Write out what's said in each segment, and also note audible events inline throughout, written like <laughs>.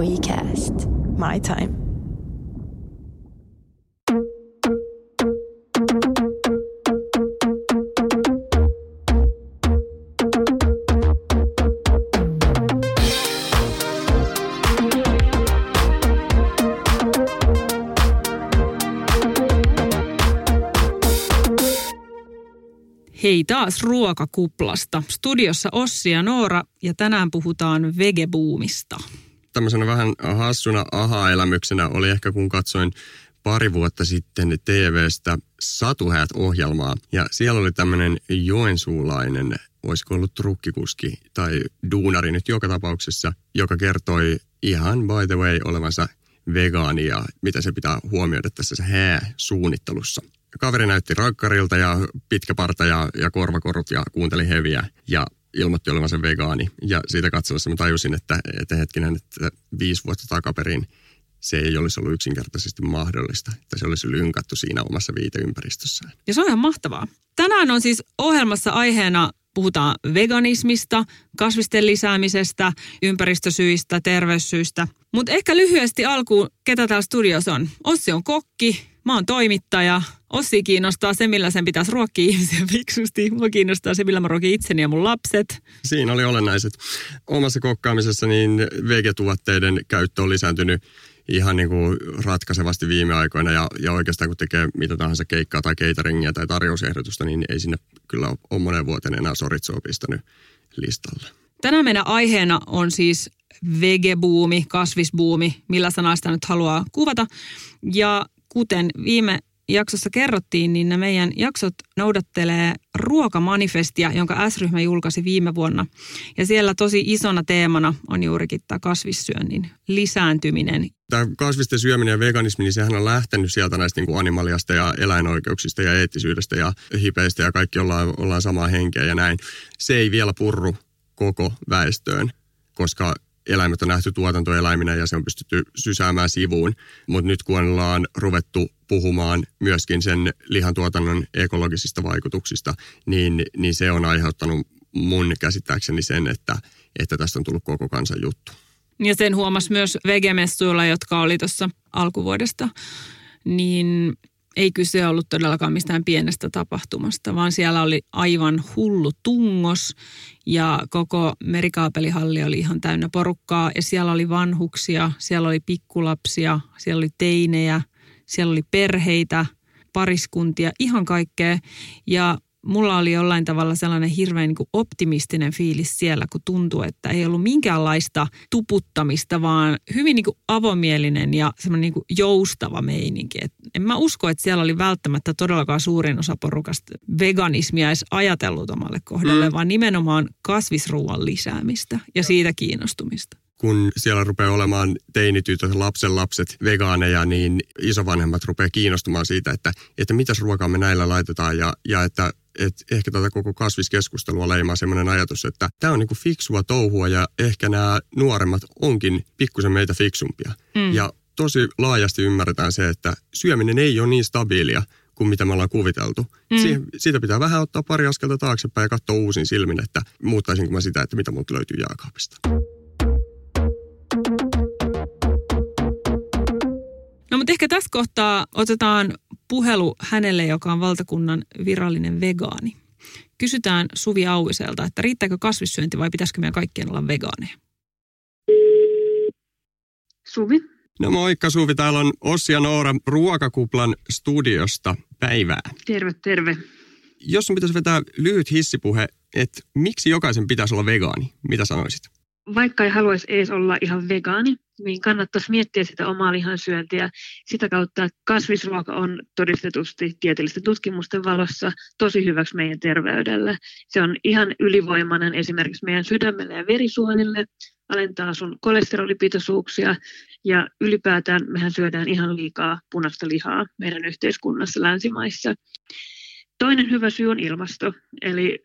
WeCast. My time. Hei taas ruokakuplasta. Studiossa Ossi ja Noora ja tänään puhutaan vegebuumista. Tämmöisenä vähän hassuna aha-elämyksenä oli ehkä kun katsoin pari vuotta sitten TVstä Satuhäät-ohjelmaa. Ja siellä oli tämmöinen joensuulainen, olisiko ollut trukkikuski tai duunari nyt joka tapauksessa, joka kertoi ihan by the way olevansa vegaani ja mitä se pitää huomioida tässä hää-suunnittelussa. Kaveri näytti rakkarilta ja pitkä parta ja, ja korvakorut ja kuunteli heviä ja ilmoitti olevansa vegaani. Ja siitä katsellessa mä tajusin, että, että hetkinen, että viisi vuotta takaperin se ei olisi ollut yksinkertaisesti mahdollista, että se olisi lynkattu siinä omassa viiteympäristössään. Ja se on ihan mahtavaa. Tänään on siis ohjelmassa aiheena puhutaan veganismista, kasvisten lisäämisestä, ympäristösyistä, terveyssyistä. Mutta ehkä lyhyesti alkuun, ketä täällä studiossa on. Ossi on kokki, mä oon toimittaja. Ossi kiinnostaa se, millä sen pitäisi ruokkia ihmisiä <laughs> fiksusti. Mua kiinnostaa se, millä mä ruokin itseni ja mun lapset. Siinä oli olennaiset. Omassa kokkaamisessa niin vegetuotteiden käyttö on lisääntynyt ihan niin kuin ratkaisevasti viime aikoina ja, ja oikeastaan kun tekee mitä tahansa keikkaa tai cateringia tai tarjousehdotusta, niin ei sinne kyllä ole monen vuoteen enää soritsoa pistänyt listalle. Tänään meidän aiheena on siis vegebuumi, kasvisbuumi, millä sanaa sitä nyt haluaa kuvata. Ja kuten viime jaksossa kerrottiin, niin nämä meidän jaksot noudattelee ruokamanifestia, jonka S-ryhmä julkaisi viime vuonna. Ja siellä tosi isona teemana on juurikin tämä kasvissyönnin lisääntyminen. Tämä kasvisten syöminen ja veganismi, niin sehän on lähtenyt sieltä näistä niin kuin animaliasta ja eläinoikeuksista ja eettisyydestä ja hipeistä ja kaikki ollaan, ollaan samaa henkeä ja näin. Se ei vielä purru koko väestöön, koska eläimet on nähty tuotantoeläiminä ja se on pystytty sysäämään sivuun. Mutta nyt kun ollaan ruvettu puhumaan myöskin sen lihantuotannon ekologisista vaikutuksista, niin, niin se on aiheuttanut mun käsittääkseni sen, että, että tästä on tullut koko kansan juttu. Ja sen huomasi myös vegemessuilla, jotka oli tuossa alkuvuodesta. Niin ei kyse ollut todellakaan mistään pienestä tapahtumasta, vaan siellä oli aivan hullu tungos ja koko merikaapelihalli oli ihan täynnä porukkaa. Ja siellä oli vanhuksia, siellä oli pikkulapsia, siellä oli teinejä, siellä oli perheitä, pariskuntia, ihan kaikkea. Ja mulla oli jollain tavalla sellainen hirveän niin kuin optimistinen fiilis siellä, kun tuntui, että ei ollut minkäänlaista tuputtamista, vaan hyvin niin kuin avomielinen ja semmoinen niin kuin joustava meininki. Et en mä usko, että siellä oli välttämättä todellakaan suurin osa porukasta veganismia edes ajatellut omalle kohdalle, mm. vaan nimenomaan kasvisruuan lisäämistä ja siitä kiinnostumista kun siellä rupeaa olemaan teinitytöt, lapsen lapset, vegaaneja, niin isovanhemmat rupeaa kiinnostumaan siitä, että, että mitäs ruokaa me näillä laitetaan ja, ja että et ehkä tätä koko kasviskeskustelua leimaa sellainen ajatus, että tämä on niinku fiksua touhua ja ehkä nämä nuoremmat onkin pikkusen meitä fiksumpia. Mm. Ja tosi laajasti ymmärretään se, että syöminen ei ole niin stabiilia kuin mitä me ollaan kuviteltu. Mm. Siihen, siitä pitää vähän ottaa pari askelta taaksepäin ja katsoa uusin silmin, että muuttaisinko mä sitä, että mitä multa löytyy jääkaapista. No mutta ehkä tässä kohtaa otetaan puhelu hänelle, joka on valtakunnan virallinen vegaani. Kysytään Suvi Auiselta, että riittääkö kasvissyönti vai pitäisikö meidän kaikkien olla vegaaneja? Suvi. No moikka Suvi, täällä on Ossi ja Noora Ruokakuplan studiosta. Päivää. Terve, terve. Jos sun pitäisi vetää lyhyt hissipuhe, että miksi jokaisen pitäisi olla vegaani, mitä sanoisit? Vaikka ei haluaisi edes olla ihan vegaani, niin kannattaisi miettiä sitä omaa lihansyöntiä. Sitä kautta kasvisruoka on todistetusti tieteellisten tutkimusten valossa tosi hyväksi meidän terveydelle. Se on ihan ylivoimainen esimerkiksi meidän sydämelle ja verisuonille, alentaa sun kolesterolipitoisuuksia ja ylipäätään mehän syödään ihan liikaa punaista lihaa meidän yhteiskunnassa länsimaissa. Toinen hyvä syy on ilmasto, eli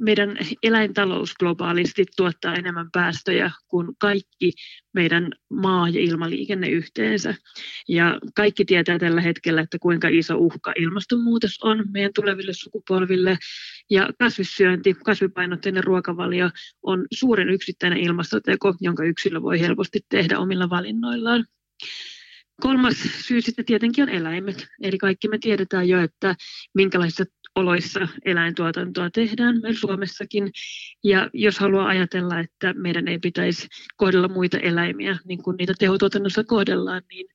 meidän eläintalous globaalisti tuottaa enemmän päästöjä kuin kaikki meidän maa- ja ilmaliikenne yhteensä. Ja kaikki tietää tällä hetkellä, että kuinka iso uhka ilmastonmuutos on meidän tuleville sukupolville. Ja kasvissyönti, kasvipainotteinen ruokavalio on suurin yksittäinen ilmastoteko, jonka yksilö voi helposti tehdä omilla valinnoillaan. Kolmas syy sitten tietenkin on eläimet. Eli kaikki me tiedetään jo, että minkälaisissa oloissa eläintuotantoa tehdään meillä Suomessakin. Ja jos haluaa ajatella, että meidän ei pitäisi kohdella muita eläimiä niin kuin niitä tehotuotannossa kohdellaan, niin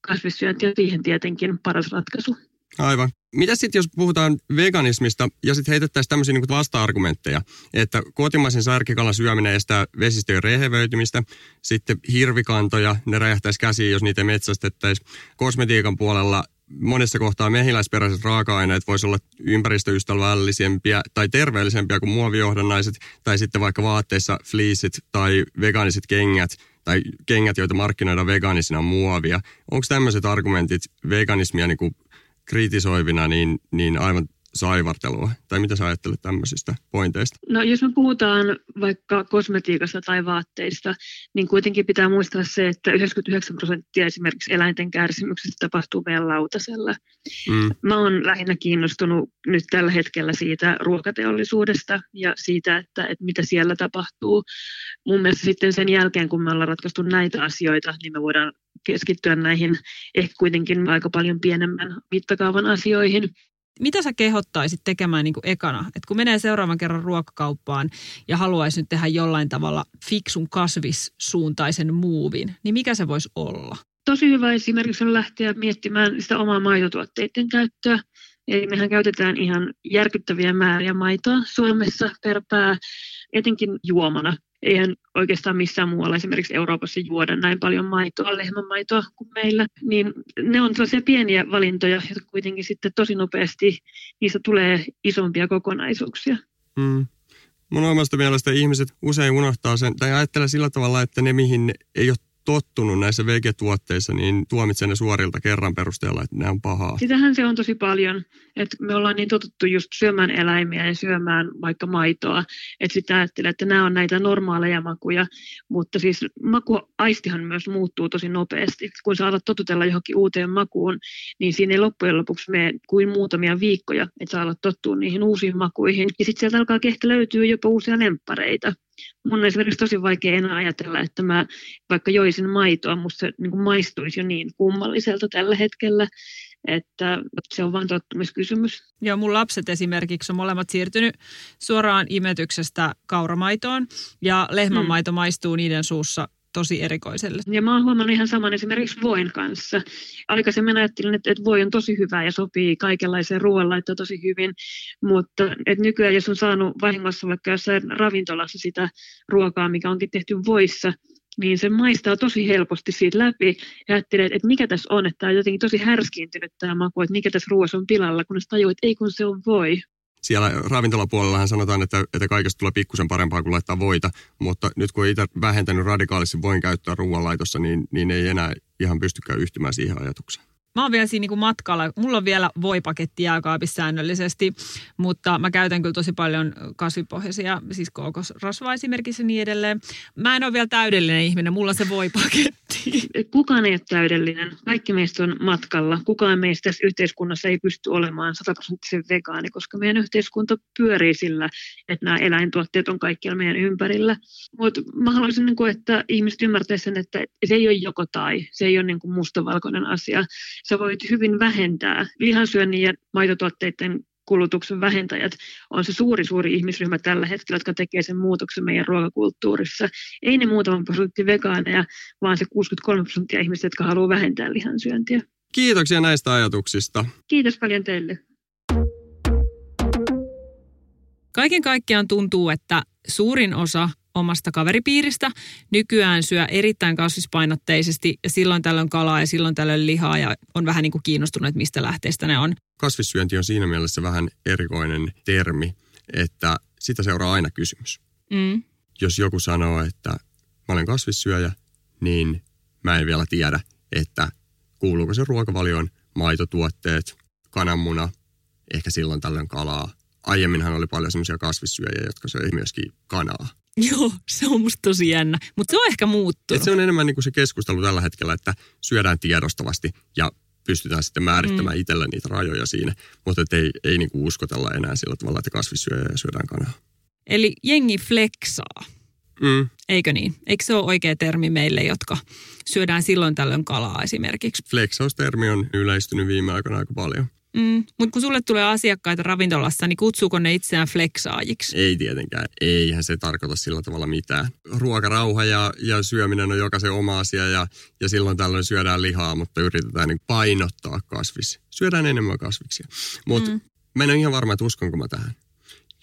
kasvissyönti on siihen tietenkin paras ratkaisu. Aivan. Mitä sitten, jos puhutaan veganismista ja sitten heitettäisiin tämmöisiä niin vasta-argumentteja, että kotimaisen särkikalan syöminen estää vesistöjen rehevöitymistä, sitten hirvikantoja, ne räjähtäisi käsiin, jos niitä metsästettäisiin. Kosmetiikan puolella monessa kohtaa mehiläisperäiset raaka-aineet voisivat olla ympäristöystävällisempiä tai terveellisempiä kuin muovijohdannaiset, tai sitten vaikka vaatteissa fleeceit tai vegaaniset kengät, tai kengät, joita markkinoidaan vegaanisina muovia. Onko tämmöiset argumentit veganismia niin kuin kritisoivina niin, niin aivan saivartelua? Tai mitä sä ajattelet tämmöisistä pointeista? No jos me puhutaan vaikka kosmetiikasta tai vaatteista, niin kuitenkin pitää muistaa se, että 99 prosenttia esimerkiksi eläinten kärsimyksistä tapahtuu meidän lautasella. Mm. Mä oon lähinnä kiinnostunut nyt tällä hetkellä siitä ruokateollisuudesta ja siitä, että, että mitä siellä tapahtuu. Mun mielestä sitten sen jälkeen, kun me ollaan ratkaistu näitä asioita, niin me voidaan keskittyä näihin ehkä kuitenkin aika paljon pienemmän mittakaavan asioihin. Mitä sä kehottaisit tekemään niin kuin ekana? että kun menee seuraavan kerran ruokakauppaan ja haluaisi nyt tehdä jollain tavalla fiksun kasvissuuntaisen muuvin, niin mikä se voisi olla? Tosi hyvä esimerkiksi on lähteä miettimään sitä omaa maitotuotteiden käyttöä. Eli mehän käytetään ihan järkyttäviä määriä maitoa Suomessa per pää, etenkin juomana eihän oikeastaan missään muualla esimerkiksi Euroopassa juoda näin paljon maitoa, lehmänmaitoa kuin meillä, niin ne on sellaisia pieniä valintoja, jotka kuitenkin sitten tosi nopeasti, niistä tulee isompia kokonaisuuksia. Mm. Mun omasta mielestä ihmiset usein unohtaa sen, tai ajattelee sillä tavalla, että ne mihin ei ole tottunut näissä vegetuotteissa, niin tuomitsen ne suorilta kerran perusteella, että ne on pahaa. Sitähän se on tosi paljon, että me ollaan niin totuttu just syömään eläimiä ja syömään vaikka maitoa, että sitten ajattelee, että nämä on näitä normaaleja makuja, mutta siis makuaistihan myös muuttuu tosi nopeasti. Kun sä alat totutella johonkin uuteen makuun, niin siinä ei loppujen lopuksi mene kuin muutamia viikkoja, että sä alat tottua niihin uusiin makuihin. Ja sitten sieltä alkaa ehkä löytyä jopa uusia lemppareita mun on esimerkiksi tosi vaikea enää ajatella, että mä vaikka joisin maitoa, musta se niin maistuisi jo niin kummalliselta tällä hetkellä, että se on vain tottumiskysymys. Joo, mun lapset esimerkiksi on molemmat siirtynyt suoraan imetyksestä kauramaitoon ja lehmänmaito mm. maistuu niiden suussa tosi erikoiselle. Ja mä oon huomannut ihan saman esimerkiksi voin kanssa. Aikaisemmin ajattelin, että, että voi on tosi hyvä ja sopii kaikenlaiseen ruoanlaittoon tosi hyvin, mutta että nykyään jos on saanut vahingossa vaikka jossain ravintolassa sitä ruokaa, mikä onkin tehty voissa, niin se maistaa tosi helposti siitä läpi ja ajattelee, että mikä tässä on, että tämä on jotenkin tosi härskiintynyt tämä maku, että mikä tässä ruoassa on pilalla, kunnes tajuu, että ei kun se on voi siellä ravintolapuolellahan sanotaan, että, että kaikesta tulee pikkusen parempaa kuin laittaa voita, mutta nyt kun itse vähentänyt radikaalisti voin käyttää ruoanlaitossa, niin, niin ei enää ihan pystykään yhtymään siihen ajatukseen. Mä oon vielä siinä niin matkalla. Mulla on vielä voipaketti jääkaapissa säännöllisesti, mutta mä käytän kyllä tosi paljon kasvipohjaisia, siis kookosrasvaa esimerkiksi ja niin edelleen. Mä en ole vielä täydellinen ihminen, mulla on se voipaketti. Kukaan ei ole täydellinen. Kaikki meistä on matkalla. Kukaan meistä tässä yhteiskunnassa ei pysty olemaan sataprosenttisen vegaani, koska meidän yhteiskunta pyörii sillä, että nämä eläintuotteet on kaikkialla meidän ympärillä. Mutta mä haluaisin, niin että ihmiset ymmärtäisivät sen, että se ei ole joko tai. Se ei ole niin kuin mustavalkoinen asia sä voit hyvin vähentää lihansyönnin ja maitotuotteiden kulutuksen vähentäjät on se suuri, suuri ihmisryhmä tällä hetkellä, jotka tekee sen muutoksen meidän ruokakulttuurissa. Ei ne muutaman prosentti vegaaneja, vaan se 63 prosenttia ihmistä, jotka haluaa vähentää lihansyöntiä. Kiitoksia näistä ajatuksista. Kiitos paljon teille. Kaiken kaikkiaan tuntuu, että suurin osa omasta kaveripiiristä nykyään syö erittäin kasvispainotteisesti ja silloin tällöin kalaa ja silloin tällöin lihaa ja on vähän niin kuin kiinnostunut, että mistä lähteestä ne on. Kasvissyönti on siinä mielessä vähän erikoinen termi, että sitä seuraa aina kysymys. Mm. Jos joku sanoo, että mä olen kasvissyöjä, niin mä en vielä tiedä, että kuuluuko se ruokavalioon maitotuotteet, kananmuna, ehkä silloin tällöin kalaa aiemminhan oli paljon semmoisia kasvissyöjiä, jotka söi myöskin kanaa. <laughs> Joo, se on musta tosi jännä. Mutta se on ehkä muuttunut. Et se on enemmän niin kuin se keskustelu tällä hetkellä, että syödään tiedostavasti ja pystytään sitten määrittämään mm. itselle niitä rajoja siinä. Mutta ei, ei niin kuin uskotella enää sillä tavalla, että kasvissyöjä ja syödään kanaa. Eli jengi fleksaa. Mm. Eikö niin? Eikö se ole oikea termi meille, jotka syödään silloin tällöin kalaa esimerkiksi? Flexaustermi on yleistynyt viime aikoina aika paljon. Mm, mutta kun sulle tulee asiakkaita ravintolassa, niin kutsuuko ne itseään fleksaajiksi? Ei tietenkään. Eihän se tarkoita sillä tavalla mitään. Ruokarauha ja, ja syöminen on jokaisen oma asia ja, ja silloin tällöin syödään lihaa, mutta yritetään niin painottaa kasvis. Syödään enemmän kasviksia. Mutta mm. mä en ole ihan varma, että uskonko mä tähän.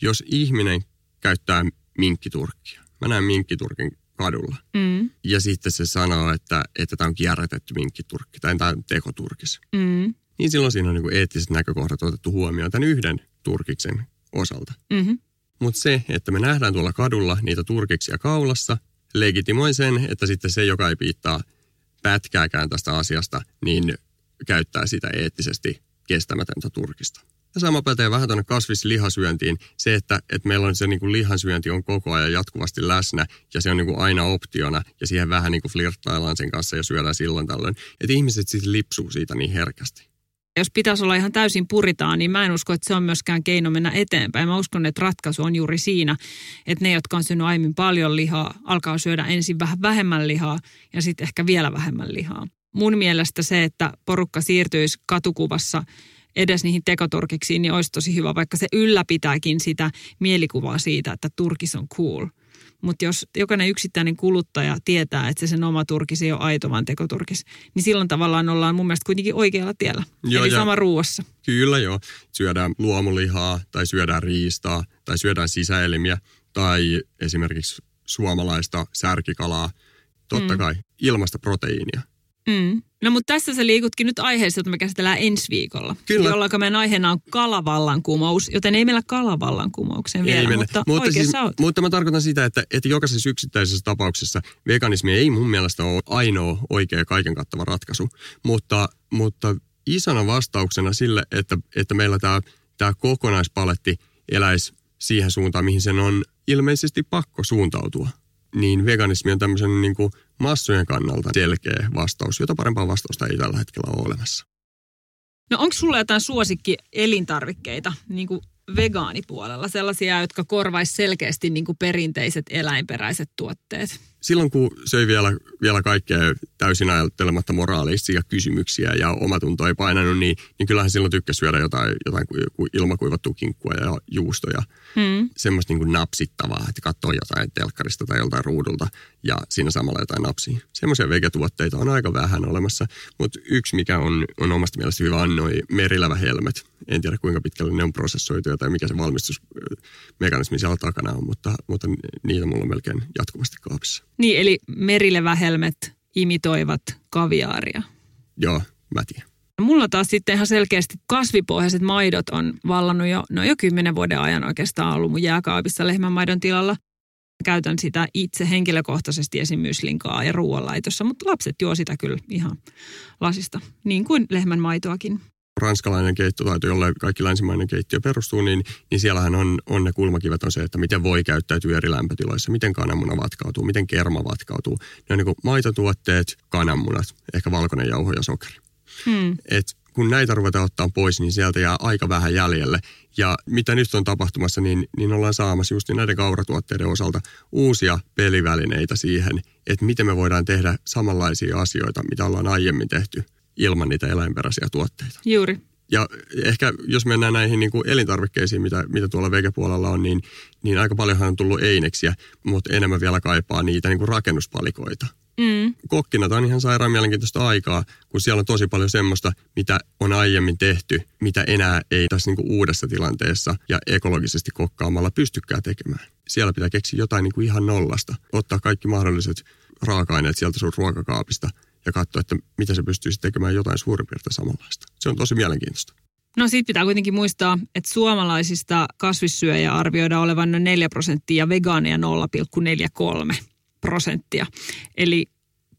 Jos ihminen käyttää minkkiturkkia, mä näen minkkiturkin kadulla. Mm. Ja sitten se sanoo, että, että tämä on kierrätetty minkkiturkki tai tämä on tekoturkis. Mm. Niin silloin siinä on niin eettiset näkökohdat otettu huomioon tämän yhden turkiksen osalta. Mm-hmm. Mutta se, että me nähdään tuolla kadulla niitä turkiksia kaulassa, legitimoi sen, että sitten se, joka ei piittaa pätkääkään tästä asiasta, niin käyttää sitä eettisesti kestämätöntä turkista. Ja sama pätee vähän tuonne kasvislihasyöntiin. Se, että, että meillä on se niin kuin lihansyönti on koko ajan jatkuvasti läsnä ja se on niin kuin aina optiona ja siihen vähän niin kuin flirttaillaan sen kanssa ja syödään silloin tällöin. Että ihmiset sitten lipsuu siitä niin herkästi. Jos pitäisi olla ihan täysin puritaan, niin mä en usko, että se on myöskään keino mennä eteenpäin. Mä uskon, että ratkaisu on juuri siinä, että ne, jotka on syönyt aiemmin paljon lihaa, alkaa syödä ensin vähän vähemmän lihaa ja sitten ehkä vielä vähemmän lihaa. Mun mielestä se, että porukka siirtyisi katukuvassa edes niihin tekoturkiksiin, niin olisi tosi hyvä, vaikka se ylläpitääkin sitä mielikuvaa siitä, että turkis on cool. Mutta jos jokainen yksittäinen kuluttaja tietää, että se sen oma turkis ei ole aito, vaan tekoturkis, niin silloin tavallaan ollaan mun mielestä kuitenkin oikealla tiellä. Joo, Eli sama ruuassa. Kyllä joo. Syödään luomulihaa tai syödään riistaa tai syödään sisäelimiä tai esimerkiksi suomalaista särkikalaa. Totta Mm. kai ilmasta proteiinia. Mm. No mutta tässä sä liikutkin nyt aiheessa, jota me käsitellään ensi viikolla. Kyllä. Jolloin meidän aiheena on kalavallankumous, joten ei meillä kalavallankumoukseen vielä, Ei mennä. mutta, mutta, oikeassa siis, oot. mutta mä tarkoitan sitä, että, että jokaisessa yksittäisessä tapauksessa veganismi ei mun mielestä ole ainoa oikea kaiken kattava ratkaisu. Mutta, mutta isona vastauksena sille, että, että meillä tämä, tämä kokonaispaletti eläisi siihen suuntaan, mihin sen on ilmeisesti pakko suuntautua, niin veganismi on tämmöisen niin kuin massojen kannalta selkeä vastaus, jota parempaa vastausta ei tällä hetkellä ole olemassa. No onko sulla jotain suosikki elintarvikkeita niin kuin vegaanipuolella, sellaisia, jotka korvaisi selkeästi niin kuin perinteiset eläinperäiset tuotteet? Silloin kun söi vielä, vielä kaikkea täysin ajattelematta moraalisia kysymyksiä ja omatunto ei painanut, niin, niin kyllähän silloin tykkäsi syödä jotain, jotain ku- ku- ilmakuivattua kinkkua ja juustoja. Hmm. Semmoista niin kuin napsittavaa, että katsoo jotain telkkarista tai joltain ruudulta ja siinä samalla jotain napsia. Semmoisia vegetuotteita on aika vähän olemassa, mutta yksi mikä on, on omasta mielestä hyvä on noi merilävähelmet. En tiedä kuinka pitkälle ne on prosessoituja tai mikä se valmistusmekanismi siellä takana on, mutta, mutta niitä mulla on melkein jatkuvasti kaapissa. Niin, eli merilevähelmet imitoivat kaviaaria. Joo, mä tiedän. Mulla taas sitten ihan selkeästi kasvipohjaiset maidot on vallannut jo, no jo kymmenen vuoden ajan oikeastaan ollut mun jääkaapissa lehmänmaidon tilalla. Käytän sitä itse henkilökohtaisesti esim. myslinkaa ja ruoanlaitossa, mutta lapset juo sitä kyllä ihan lasista, niin kuin lehmänmaitoakin. Ranskalainen keittotaito, jolle kaikki länsimainen keittiö perustuu, niin, niin siellähän on, on ne kulmakivet on se, että miten voi käyttäytyä eri lämpötiloissa, miten kananmuna vatkautuu, miten kerma vatkautuu. Ne on niin kuin maitotuotteet, kananmunat, ehkä valkoinen jauho ja sokeri. Hmm. Et kun näitä ruvetaan ottaa pois, niin sieltä jää aika vähän jäljelle. Ja mitä nyt on tapahtumassa, niin, niin ollaan saamassa just näiden kauratuotteiden osalta uusia pelivälineitä siihen, että miten me voidaan tehdä samanlaisia asioita, mitä ollaan aiemmin tehty ilman niitä eläinperäisiä tuotteita. Juuri. Ja ehkä jos mennään näihin niin kuin elintarvikkeisiin, mitä, mitä tuolla vegepuolella on, niin, niin aika paljonhan on tullut eineksiä, mutta enemmän vielä kaipaa niitä niin kuin rakennuspalikoita. Mm. Kokkina tämä on ihan sairaan mielenkiintoista aikaa, kun siellä on tosi paljon semmoista, mitä on aiemmin tehty, mitä enää ei tässä niin kuin uudessa tilanteessa ja ekologisesti kokkaamalla pystykään tekemään. Siellä pitää keksiä jotain niin kuin ihan nollasta, ottaa kaikki mahdolliset raaka-aineet sieltä sun ruokakaapista ja katsoa, että mitä se pystyisi tekemään jotain suurin piirtein samanlaista. Se on tosi mielenkiintoista. No siitä pitää kuitenkin muistaa, että suomalaisista kasvissyöjä arvioidaan olevan noin 4 prosenttia ja vegaaneja 0,43 prosenttia. Eli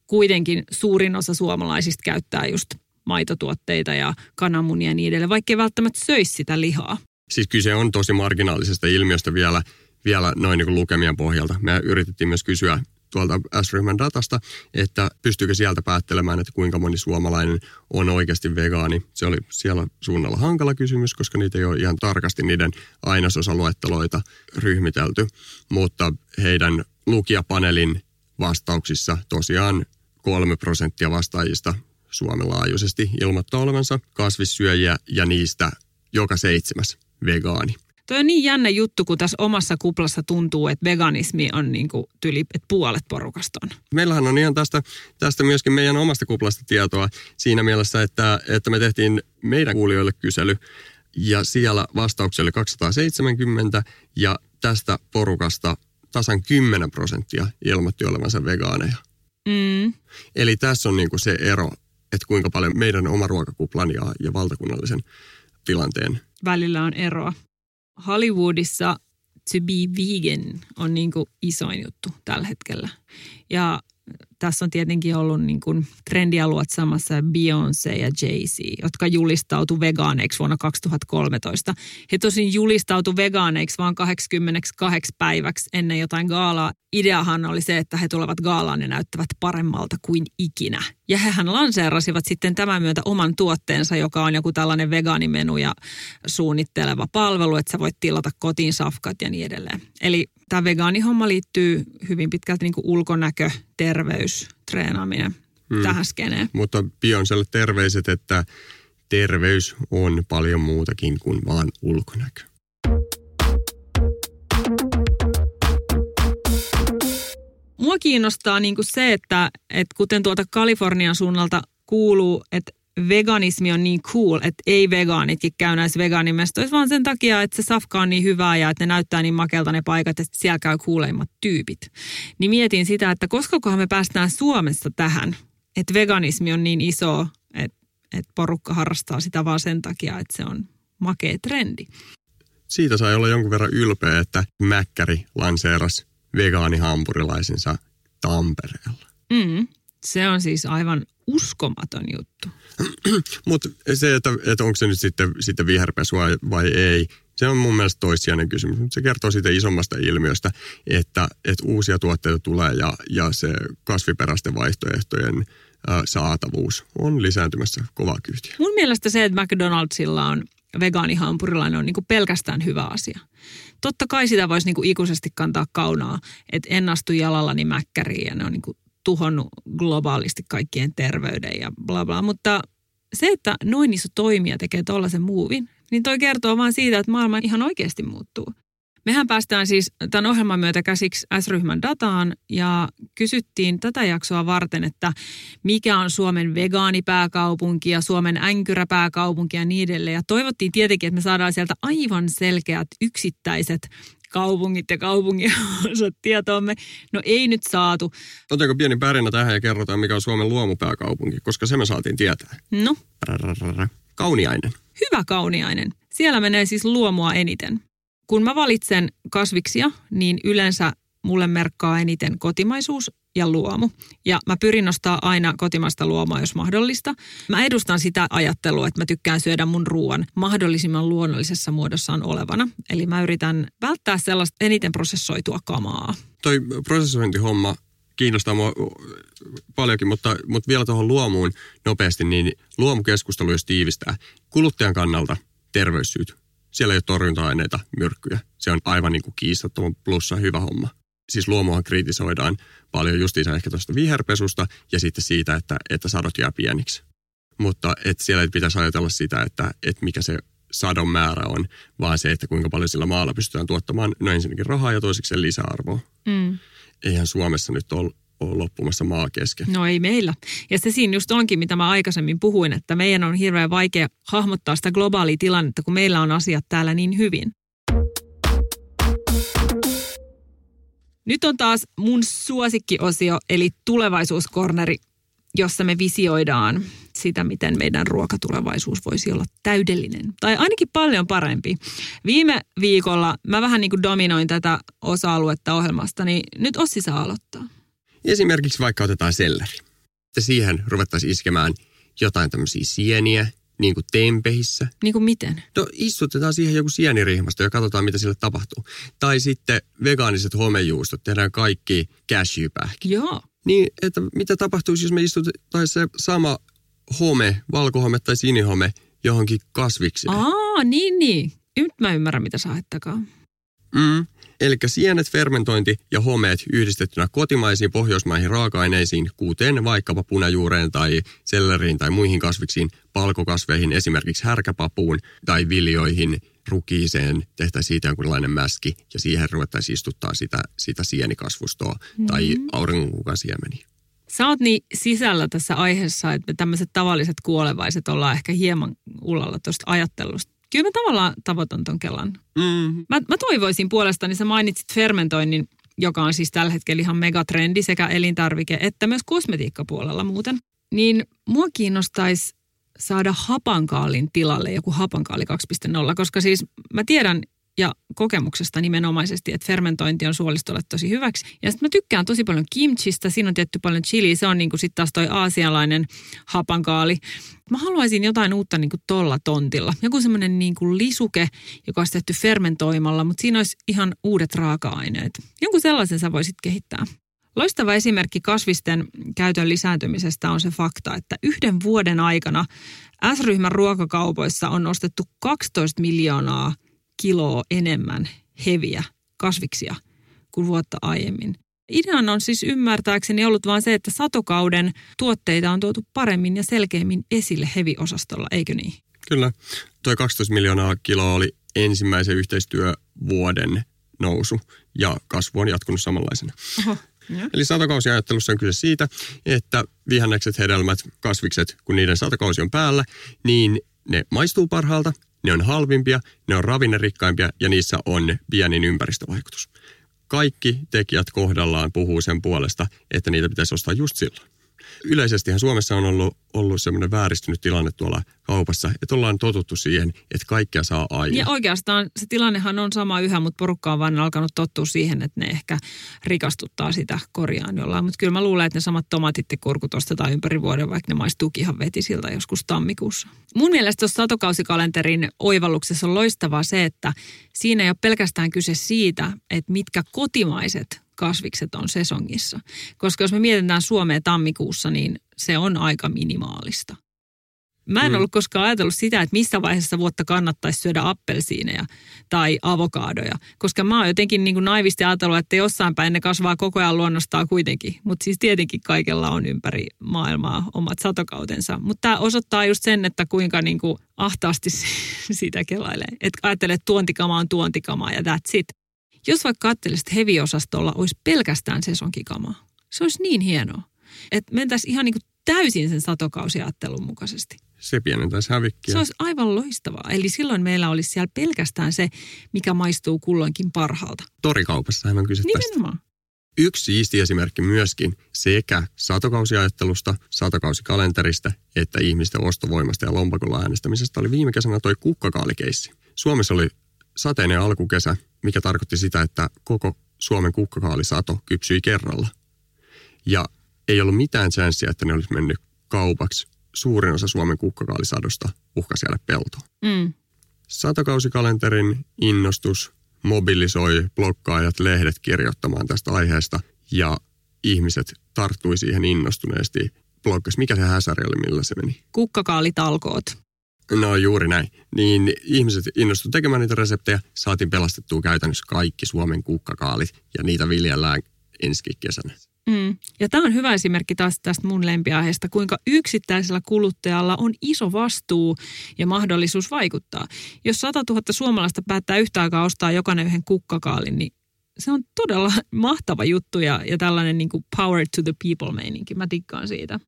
kuitenkin suurin osa suomalaisista käyttää just maitotuotteita ja kananmunia ja niin edelleen, vaikkei välttämättä söisi sitä lihaa. Siis kyse on tosi marginaalisesta ilmiöstä vielä, vielä noin niin lukemien pohjalta. Me yritettiin myös kysyä tuolta S-ryhmän datasta, että pystyykö sieltä päättelemään, että kuinka moni suomalainen on oikeasti vegaani. Se oli siellä suunnalla hankala kysymys, koska niitä ei ole ihan tarkasti niiden ainesosaluetteloita ryhmitelty, mutta heidän lukijapanelin vastauksissa tosiaan kolme prosenttia vastaajista Suomen laajuisesti ilmoittaa olevansa kasvissyöjiä ja niistä joka seitsemäs vegaani. Tuo on niin jännä juttu, kun tässä omassa kuplassa tuntuu, että veganismi on niin kuin tyli, että puolet porukasta on. Meillähän on ihan tästä, tästä myöskin meidän omasta kuplasta tietoa siinä mielessä, että, että me tehtiin meidän kuulijoille kysely ja siellä vastauksia oli 270 ja tästä porukasta tasan 10 prosenttia ilmoitti olevansa vegaaneja. Mm. Eli tässä on niin kuin se ero, että kuinka paljon meidän oma ruokakuplan ja, ja valtakunnallisen tilanteen Välillä on eroa. Hollywoodissa to be vegan on niin kuin isoin juttu tällä hetkellä. Ja tässä on tietenkin ollut niin kuin trendiä luotsamassa Beyoncé ja Jay-Z, jotka julistautu vegaaneiksi vuonna 2013. He tosin julistautu vegaaneiksi vain 88 päiväksi ennen jotain gaalaa. Ideahan oli se, että he tulevat gaalaan ja näyttävät paremmalta kuin ikinä. Ja hehän lanseerasivat sitten tämän myötä oman tuotteensa, joka on joku tällainen vegaanimenu ja suunnitteleva palvelu, että sä voit tilata kotiin safkat ja niin edelleen. Eli tämä vegaanihomma liittyy hyvin pitkälti niin kuin ulkonäkö, terveys, treenaaminen hmm. tähän skeneen. Mutta Beyoncélle terveiset, että terveys on paljon muutakin kuin vaan ulkonäkö. Mua kiinnostaa niin kuin se, että, että kuten tuolta Kalifornian suunnalta kuuluu, että veganismi on niin cool, että ei vegaanitkin käy näissä vegaanimestoissa, vaan sen takia, että se safka on niin hyvää ja että ne näyttää niin makelta ne paikat, että siellä käy kuuleimmat tyypit. Niin mietin sitä, että koska me päästään Suomessa tähän, että veganismi on niin iso, että, että porukka harrastaa sitä vaan sen takia, että se on makea trendi. Siitä sai olla jonkun verran ylpeä, että Mäkkäri lanseerasi vegaanihampurilaisensa Tampereella. Mm, se on siis aivan uskomaton juttu. <clears throat> Mutta se, että, että onko se nyt sitten, sitten viherpesua vai ei, se on mun mielestä toissijainen kysymys. Se kertoo siitä isommasta ilmiöstä, että, että uusia tuotteita tulee ja, ja se kasviperäisten vaihtoehtojen saatavuus on lisääntymässä kovaa kyytiä. Mun mielestä se, että McDonaldsilla on vegaanihampurilainen on niinku pelkästään hyvä asia. Totta kai sitä voisi niinku ikuisesti kantaa kaunaa, että en astu jalallani mäkkäriin ja ne on niinku tuhonnut globaalisti kaikkien terveyden ja bla bla. Mutta se, että noin iso toimija tekee tuollaisen muuvin, niin toi kertoo vaan siitä, että maailma ihan oikeasti muuttuu. Mehän päästään siis tämän ohjelman myötä käsiksi S-ryhmän dataan ja kysyttiin tätä jaksoa varten, että mikä on Suomen vegaanipääkaupunki ja Suomen änkyräpääkaupunki ja niin edelleen. Ja toivottiin tietenkin, että me saadaan sieltä aivan selkeät yksittäiset kaupungit ja kaupungin <laughs> osat tietoomme. No ei nyt saatu. Otetaanko pieni pärinä tähän ja kerrotaan, mikä on Suomen luomupääkaupunki, koska se me saatiin tietää. No, Kauniainen. hyvä kauniainen. Siellä menee siis luomua eniten. Kun mä valitsen kasviksia, niin yleensä mulle merkkaa eniten kotimaisuus ja luomu. Ja mä pyrin nostaa aina kotimaista luomua, jos mahdollista. Mä edustan sitä ajattelua, että mä tykkään syödä mun ruoan mahdollisimman luonnollisessa muodossaan olevana. Eli mä yritän välttää sellaista eniten prosessoitua kamaa. Toi prosessointihomma kiinnostaa mua paljonkin, mutta, mutta vielä tuohon luomuun nopeasti, niin luomukeskustelu, jos tiivistää, kuluttajan kannalta terveyssyyt. Siellä ei ole torjunta-aineita, myrkkyjä. Se on aivan niin kuin kiistattoman plussa hyvä homma. Siis luomuahan kritisoidaan paljon justiinsa ehkä tuosta viherpesusta ja sitten siitä, että, että sadot jää pieniksi. Mutta et siellä ei pitäisi ajatella sitä, että, että mikä se sadon määrä on, vaan se, että kuinka paljon sillä maalla pystytään tuottamaan no ensinnäkin rahaa ja toiseksi lisäarvoa. Mm. Eihän Suomessa nyt ole, ole loppumassa maa kesken. No ei meillä. Ja se siinä just onkin, mitä mä aikaisemmin puhuin, että meidän on hirveän vaikea hahmottaa sitä globaalia tilannetta, kun meillä on asiat täällä niin hyvin. Nyt on taas mun suosikkiosio, eli tulevaisuuskorneri, jossa me visioidaan sitä, miten meidän ruokatulevaisuus voisi olla täydellinen. Tai ainakin paljon parempi. Viime viikolla mä vähän niin kuin dominoin tätä osa-aluetta ohjelmasta, niin nyt Ossi saa aloittaa. Esimerkiksi vaikka otetaan selleri. Siihen ruvettaisiin iskemään jotain tämmöisiä sieniä, niin kuin tempehissä. Niin kuin miten? No istutetaan siihen joku sienirihmasto ja katsotaan, mitä sille tapahtuu. Tai sitten vegaaniset homejuustot, tehdään kaikki cashewpähki. Joo. Niin, että mitä tapahtuisi, jos me istutetaan se sama home, valkohome tai sinihome johonkin kasvikseen. Aa, niin niin. Nyt mä ymmärrän, mitä sä haittakaan. Mm. Eli sienet, fermentointi ja homeet yhdistettynä kotimaisiin pohjoismaihin raaka-aineisiin, kuten vaikkapa punajuureen tai selleriin tai muihin kasviksiin, palkokasveihin, esimerkiksi härkäpapuun tai viljoihin, rukiiseen, tehtäisiin siitä jonkunlainen mäski ja siihen ruvettaisiin istuttaa sitä, sitä sienikasvustoa mm. tai auringonkukasiemeniä. Sä oot niin sisällä tässä aiheessa, että me tämmöiset tavalliset kuolevaiset ollaan ehkä hieman ullalla tuosta ajattelusta. Kyllä mä tavallaan tavoitan ton Kelan. Mm. Mä, mä toivoisin puolestani, sä mainitsit fermentoinnin, joka on siis tällä hetkellä ihan megatrendi sekä elintarvike- että myös kosmetiikkapuolella muuten. Niin mua kiinnostaisi saada hapankaalin tilalle joku hapankaali 2.0, koska siis mä tiedän ja kokemuksesta nimenomaisesti, että fermentointi on suolistolle tosi hyväksi. Ja sitten mä tykkään tosi paljon kimchistä, siinä on tietty paljon chili, se on niin sitten taas toi aasialainen hapankaali. Mä haluaisin jotain uutta niin kuin tolla tontilla. Joku semmoinen niin kuin lisuke, joka olisi tehty fermentoimalla, mutta siinä olisi ihan uudet raaka-aineet. Jonkun sellaisen sä voisit kehittää. Loistava esimerkki kasvisten käytön lisääntymisestä on se fakta, että yhden vuoden aikana S-ryhmän ruokakaupoissa on ostettu 12 miljoonaa kiloa enemmän heviä kasviksia kuin vuotta aiemmin. Idean on siis ymmärtääkseni ollut vain se, että satokauden tuotteita on tuotu paremmin ja selkeämmin esille heviosastolla, eikö niin? Kyllä. Tuo 12 miljoonaa kiloa oli ensimmäisen yhteistyövuoden nousu ja kasvu on jatkunut samanlaisena. Oho. Eli satokausiajattelussa on kyse siitä, että vihannekset, hedelmät, kasvikset, kun niiden satokausi on päällä, niin ne maistuu parhaalta, ne on halvimpia, ne on ravinnerikkaimpia ja niissä on pienin ympäristövaikutus. Kaikki tekijät kohdallaan puhuu sen puolesta, että niitä pitäisi ostaa just silloin. Yleisestihän Suomessa on ollut, ollut semmoinen vääristynyt tilanne tuolla kaupassa, että ollaan totuttu siihen, että kaikkea saa aina. Ja oikeastaan se tilannehan on sama yhä, mutta porukka on vaan alkanut tottua siihen, että ne ehkä rikastuttaa sitä korjaan jollain. Mutta kyllä mä luulen, että ne samat tomatit ja kurkut ostetaan ympäri vuoden, vaikka ne maistuukin ihan vetisiltä joskus tammikuussa. Mun mielestä tuossa satokausikalenterin oivalluksessa on loistavaa se, että siinä ei ole pelkästään kyse siitä, että mitkä kotimaiset kasvikset on sesongissa. Koska jos me mietitään Suomea tammikuussa, niin se on aika minimaalista. Mä en mm. ollut koskaan ajatellut sitä, että missä vaiheessa vuotta kannattaisi syödä appelsiineja tai avokadoja. Koska mä oon jotenkin niin kuin naivisti ajatellut, että jossain päin ne kasvaa koko ajan luonnostaan kuitenkin. Mutta siis tietenkin kaikella on ympäri maailmaa omat satokautensa. Mutta tämä osoittaa just sen, että kuinka niin kuin ahtaasti <laughs> sitä kelailee. Että ajattelee, että tuontikama on tuontikama ja that's it. Jos vaikka katselisit, että heavy-osastolla olisi pelkästään sesonkikamaa, se olisi niin hienoa. Että mentäisiin ihan niin kuin täysin sen satokausiajattelun mukaisesti. Se pienentäisi hävikkiä. Se olisi aivan loistavaa. Eli silloin meillä olisi siellä pelkästään se, mikä maistuu kulloinkin parhaalta. Torikaupassahan on kyse Nimenomaan. tästä. Yksi siisti esimerkki myöskin sekä satokausiajattelusta, satokausikalenterista, että ihmisten ostovoimasta ja lompakolla äänestämisestä oli viime kesänä toi kukkakaalikeissi. Suomessa oli sateinen alkukesä, mikä tarkoitti sitä, että koko Suomen kukkakaalisato kypsyi kerralla. Ja ei ollut mitään chanssiä, että ne olisi mennyt kaupaksi. Suurin osa Suomen kukkakaalisadosta uhkasi jäädä peltoon. Mm. Satakausikalenterin innostus mobilisoi blokkaajat lehdet kirjoittamaan tästä aiheesta ja ihmiset tarttui siihen innostuneesti. Blokkas, mikä se häsäri oli, millä se meni? Kukkakaalitalkoot. No juuri näin. Niin ihmiset innostuivat tekemään niitä reseptejä, saatiin pelastettua käytännössä kaikki Suomen kukkakaalit ja niitä viljellään ensi kesänä. Mm. Ja tämä on hyvä esimerkki taas tästä mun lempiaiheesta, kuinka yksittäisellä kuluttajalla on iso vastuu ja mahdollisuus vaikuttaa. Jos 100 000 suomalaista päättää yhtä aikaa ostaa jokainen yhden kukkakaalin, niin se on todella <laughs> mahtava juttu ja, ja tällainen niin kuin power to the people meininki. Mä tikkaan siitä.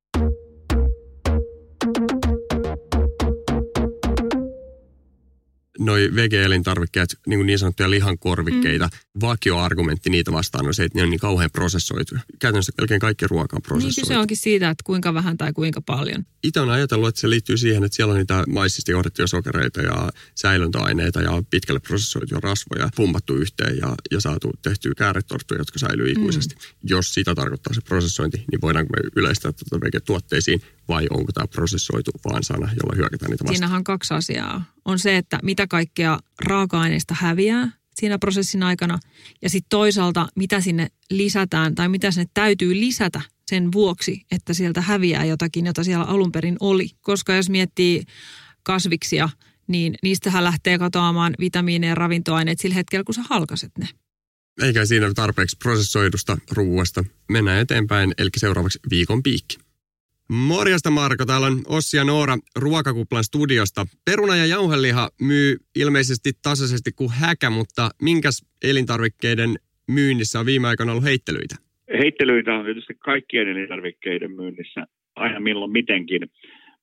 Noi vege-elintarvikkeet, niin, kuin niin sanottuja lihankorvikkeita, mm. vakioargumentti niitä vastaan on se, että ne on niin kauhean prosessoitu. Käytännössä melkein kaikki ruoka on prosessoitu. Niin se onkin siitä, että kuinka vähän tai kuinka paljon. Itse on ajatellut, että se liittyy siihen, että siellä on niitä maissista johdettuja sokereita ja säilöntäaineita ja pitkälle prosessoituja rasvoja pumpattu yhteen ja, ja saatu tehtyä kääretorttuja, jotka säilyy ikuisesti. Mm. Jos sitä tarkoittaa se prosessointi, niin voidaanko me yleistää tätä vege-tuotteisiin vai onko tämä prosessoitu vaan sana, jolla hyökätään niitä vastaan? Siinähän on kaksi asiaa. On se, että mitä kaikkea raaka-aineista häviää siinä prosessin aikana ja sitten toisaalta mitä sinne lisätään tai mitä sinne täytyy lisätä sen vuoksi, että sieltä häviää jotakin, jota siellä alun perin oli. Koska jos miettii kasviksia, niin niistähän lähtee katoamaan vitamiineja ja ravintoaineet sillä hetkellä, kun sä halkaset ne. Eikä siinä tarpeeksi prosessoidusta ruuasta. Mennään eteenpäin, eli seuraavaksi viikon piikki. Morjesta Marko, täällä on Ossi ja Noora Ruokakuplan studiosta. Peruna ja jauheliha myy ilmeisesti tasaisesti kuin häkä, mutta minkäs elintarvikkeiden myynnissä on viime aikoina ollut heittelyitä? Heittelyitä on tietysti kaikkien elintarvikkeiden myynnissä aina milloin mitenkin,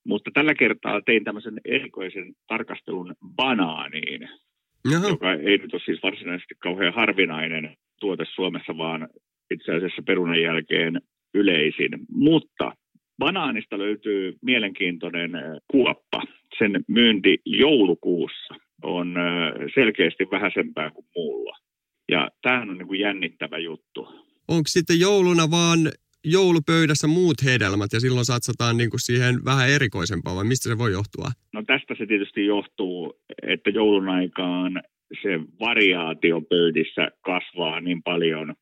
mutta tällä kertaa tein tämmöisen erikoisen tarkastelun banaaniin, Jaha. joka ei nyt ole siis varsinaisesti kauhean harvinainen tuote Suomessa, vaan itse asiassa perunan jälkeen yleisin. Mutta banaanista löytyy mielenkiintoinen äh, kuoppa. Sen myynti joulukuussa on äh, selkeästi vähäisempää kuin muulla. Ja tämähän on niin kuin jännittävä juttu. Onko sitten jouluna vaan joulupöydässä muut hedelmät ja silloin satsataan niin kuin siihen vähän erikoisempaa vai mistä se voi johtua? No tästä se tietysti johtuu, että joulun aikaan se variaatio pöydissä kasvaa niin paljon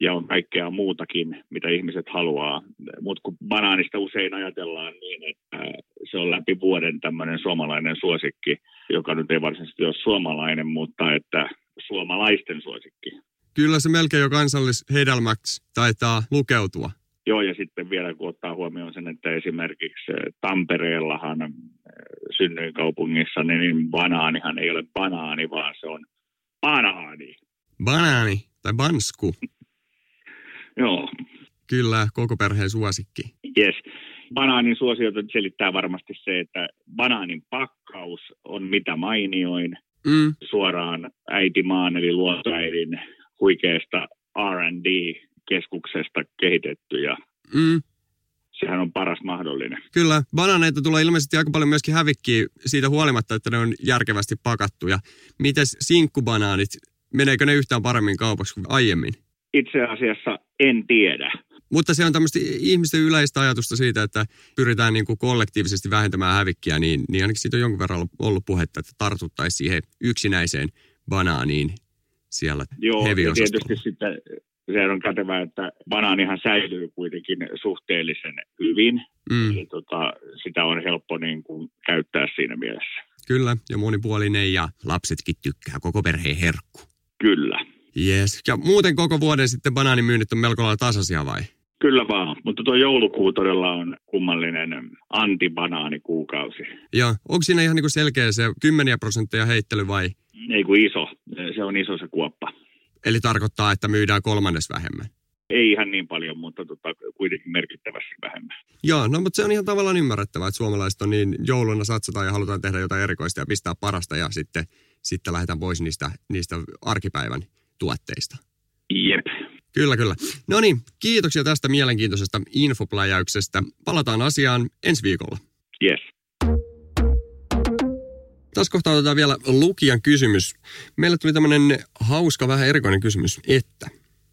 ja on kaikkea muutakin, mitä ihmiset haluaa. Mutta kun banaanista usein ajatellaan niin, että se on läpi vuoden tämmöinen suomalainen suosikki, joka nyt ei varsinaisesti ole suomalainen, mutta että suomalaisten suosikki. Kyllä se melkein jo kansallishedelmäksi taitaa lukeutua. Joo, ja sitten vielä kun ottaa huomioon sen, että esimerkiksi Tampereellahan synnyinkaupungissa, niin banaanihan ei ole banaani, vaan se on banaani. Banaani tai bansku. Joo, Kyllä, koko perheen suosikki. yes. Banaanin suosiota selittää varmasti se, että banaanin pakkaus on mitä mainioin Mm, suoraan äitimaan eli luontoäidin huikeasta R&D-keskuksesta kehitetty ja mm, sehän on paras mahdollinen. kyllä, banaaneita tulee ilmeisesti aika paljon myöskin hävikkiä siitä huolimatta, että ne on järkevästi pakattuja. Mites sinkkubanaanit, meneekö ne yhtään paremmin kaupaksi kuin aiemmin? Itse asiassa en tiedä. Mutta se on tämmöistä ihmisten yleistä ajatusta siitä, että pyritään niin kuin kollektiivisesti vähentämään hävikkiä, niin, niin ainakin siitä on jonkun verran ollut- puhetta, että tartuttaisiin siihen yksinäiseen banaaniin siellä Joo, tietysti sitten se on kätevää, että banaanihan säilyy kuitenkin suhteellisen hyvin. Mm, Eli tota, sitä on helppo niin kuin käyttää siinä mielessä. kyllä, ja monipuolinen ja lapsetkin tykkää, koko perheen herkku. Kyllä. Yes. Ja muuten koko vuoden sitten banaanimyynnit on melko lailla tasaisia vai? Kyllä vaan, mutta tuo joulukuu todella on kummallinen antibanaanikukausi. Ja onko siinä ihan niin selkeä se kymmeniä prosentteja heittely vai? Ei kun iso, se on iso se kuoppa. Eli tarkoittaa, että myydään kolmannes vähemmän. Ei ihan niin paljon, mutta tota, kuitenkin merkittävästi vähemmän. Joo, no mutta se on ihan tavallaan ymmärrettävää, että suomalaiset on niin jouluna satsataan ja halutaan tehdä jotain erikoista ja pistää parasta ja sitten, sitten lähdetään pois niistä, niistä arkipäivän tuotteista. Jep. Kyllä, kyllä. No niin, kiitoksia tästä mielenkiintoisesta infopläjäyksestä. Palataan asiaan ensi viikolla. Yes. Tässä kohtaa otetaan vielä lukijan kysymys. Meille tuli tämmöinen hauska, vähän erikoinen kysymys, että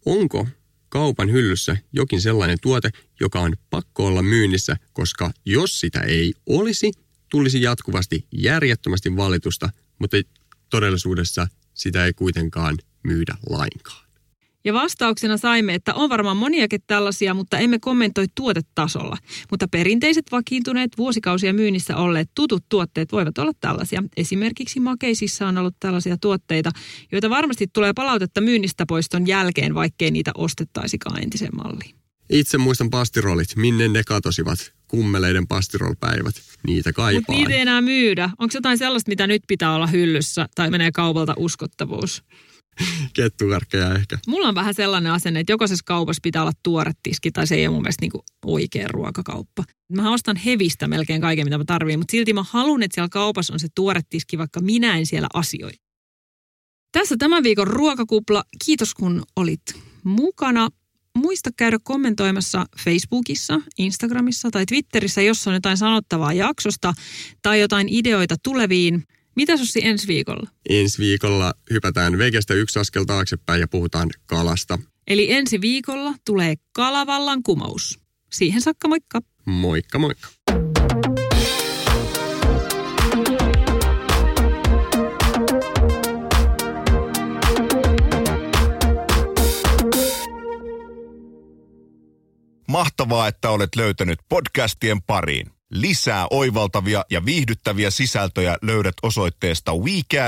onko kaupan hyllyssä jokin sellainen tuote, joka on pakko olla myynnissä, koska jos sitä ei olisi, tulisi jatkuvasti järjettömästi valitusta, mutta todellisuudessa sitä ei kuitenkaan myydä lainkaan. Ja vastauksena saimme, että on varmaan moniakin tällaisia, mutta emme kommentoi tuotetasolla. Mutta perinteiset vakiintuneet vuosikausia myynnissä olleet tutut tuotteet voivat olla tällaisia. Esimerkiksi makeisissa on ollut tällaisia tuotteita, joita varmasti tulee palautetta myynnistä poiston jälkeen, vaikkei niitä ostettaisikaan entisen malliin. Itse muistan pastirolit, minne ne katosivat, kummeleiden pastirolpäivät. Niitä Mutta kaipaan. niitä ei enää myydä. Onko jotain sellaista, mitä nyt pitää olla hyllyssä tai menee kaupalta uskottavuus? <laughs> Kettukarkkeja ehkä. Mulla on vähän sellainen asenne, että jokaisessa kaupassa pitää olla tuore tiski, tai se ei ole mun mielestä niinku oikea ruokakauppa. Mä ostan hevistä melkein kaiken, mitä mä tarviin, mutta silti mä haluan, että siellä kaupassa on se tuore tiski, vaikka minä en siellä asioi. Tässä tämän viikon ruokakupla. Kiitos kun olit mukana. Muista käydä kommentoimassa Facebookissa, Instagramissa tai Twitterissä, jos on jotain sanottavaa jaksosta tai jotain ideoita tuleviin. Mitä Sussi ensi viikolla? Ensi viikolla hypätään vegestä yksi askel taaksepäin ja puhutaan kalasta. Eli ensi viikolla tulee kalavallan kumous. Siihen saakka moikka. Moikka moikka. Mahtavaa, että olet löytänyt podcastien pariin. Lisää oivaltavia ja viihdyttäviä sisältöjä löydät osoitteesta WeCast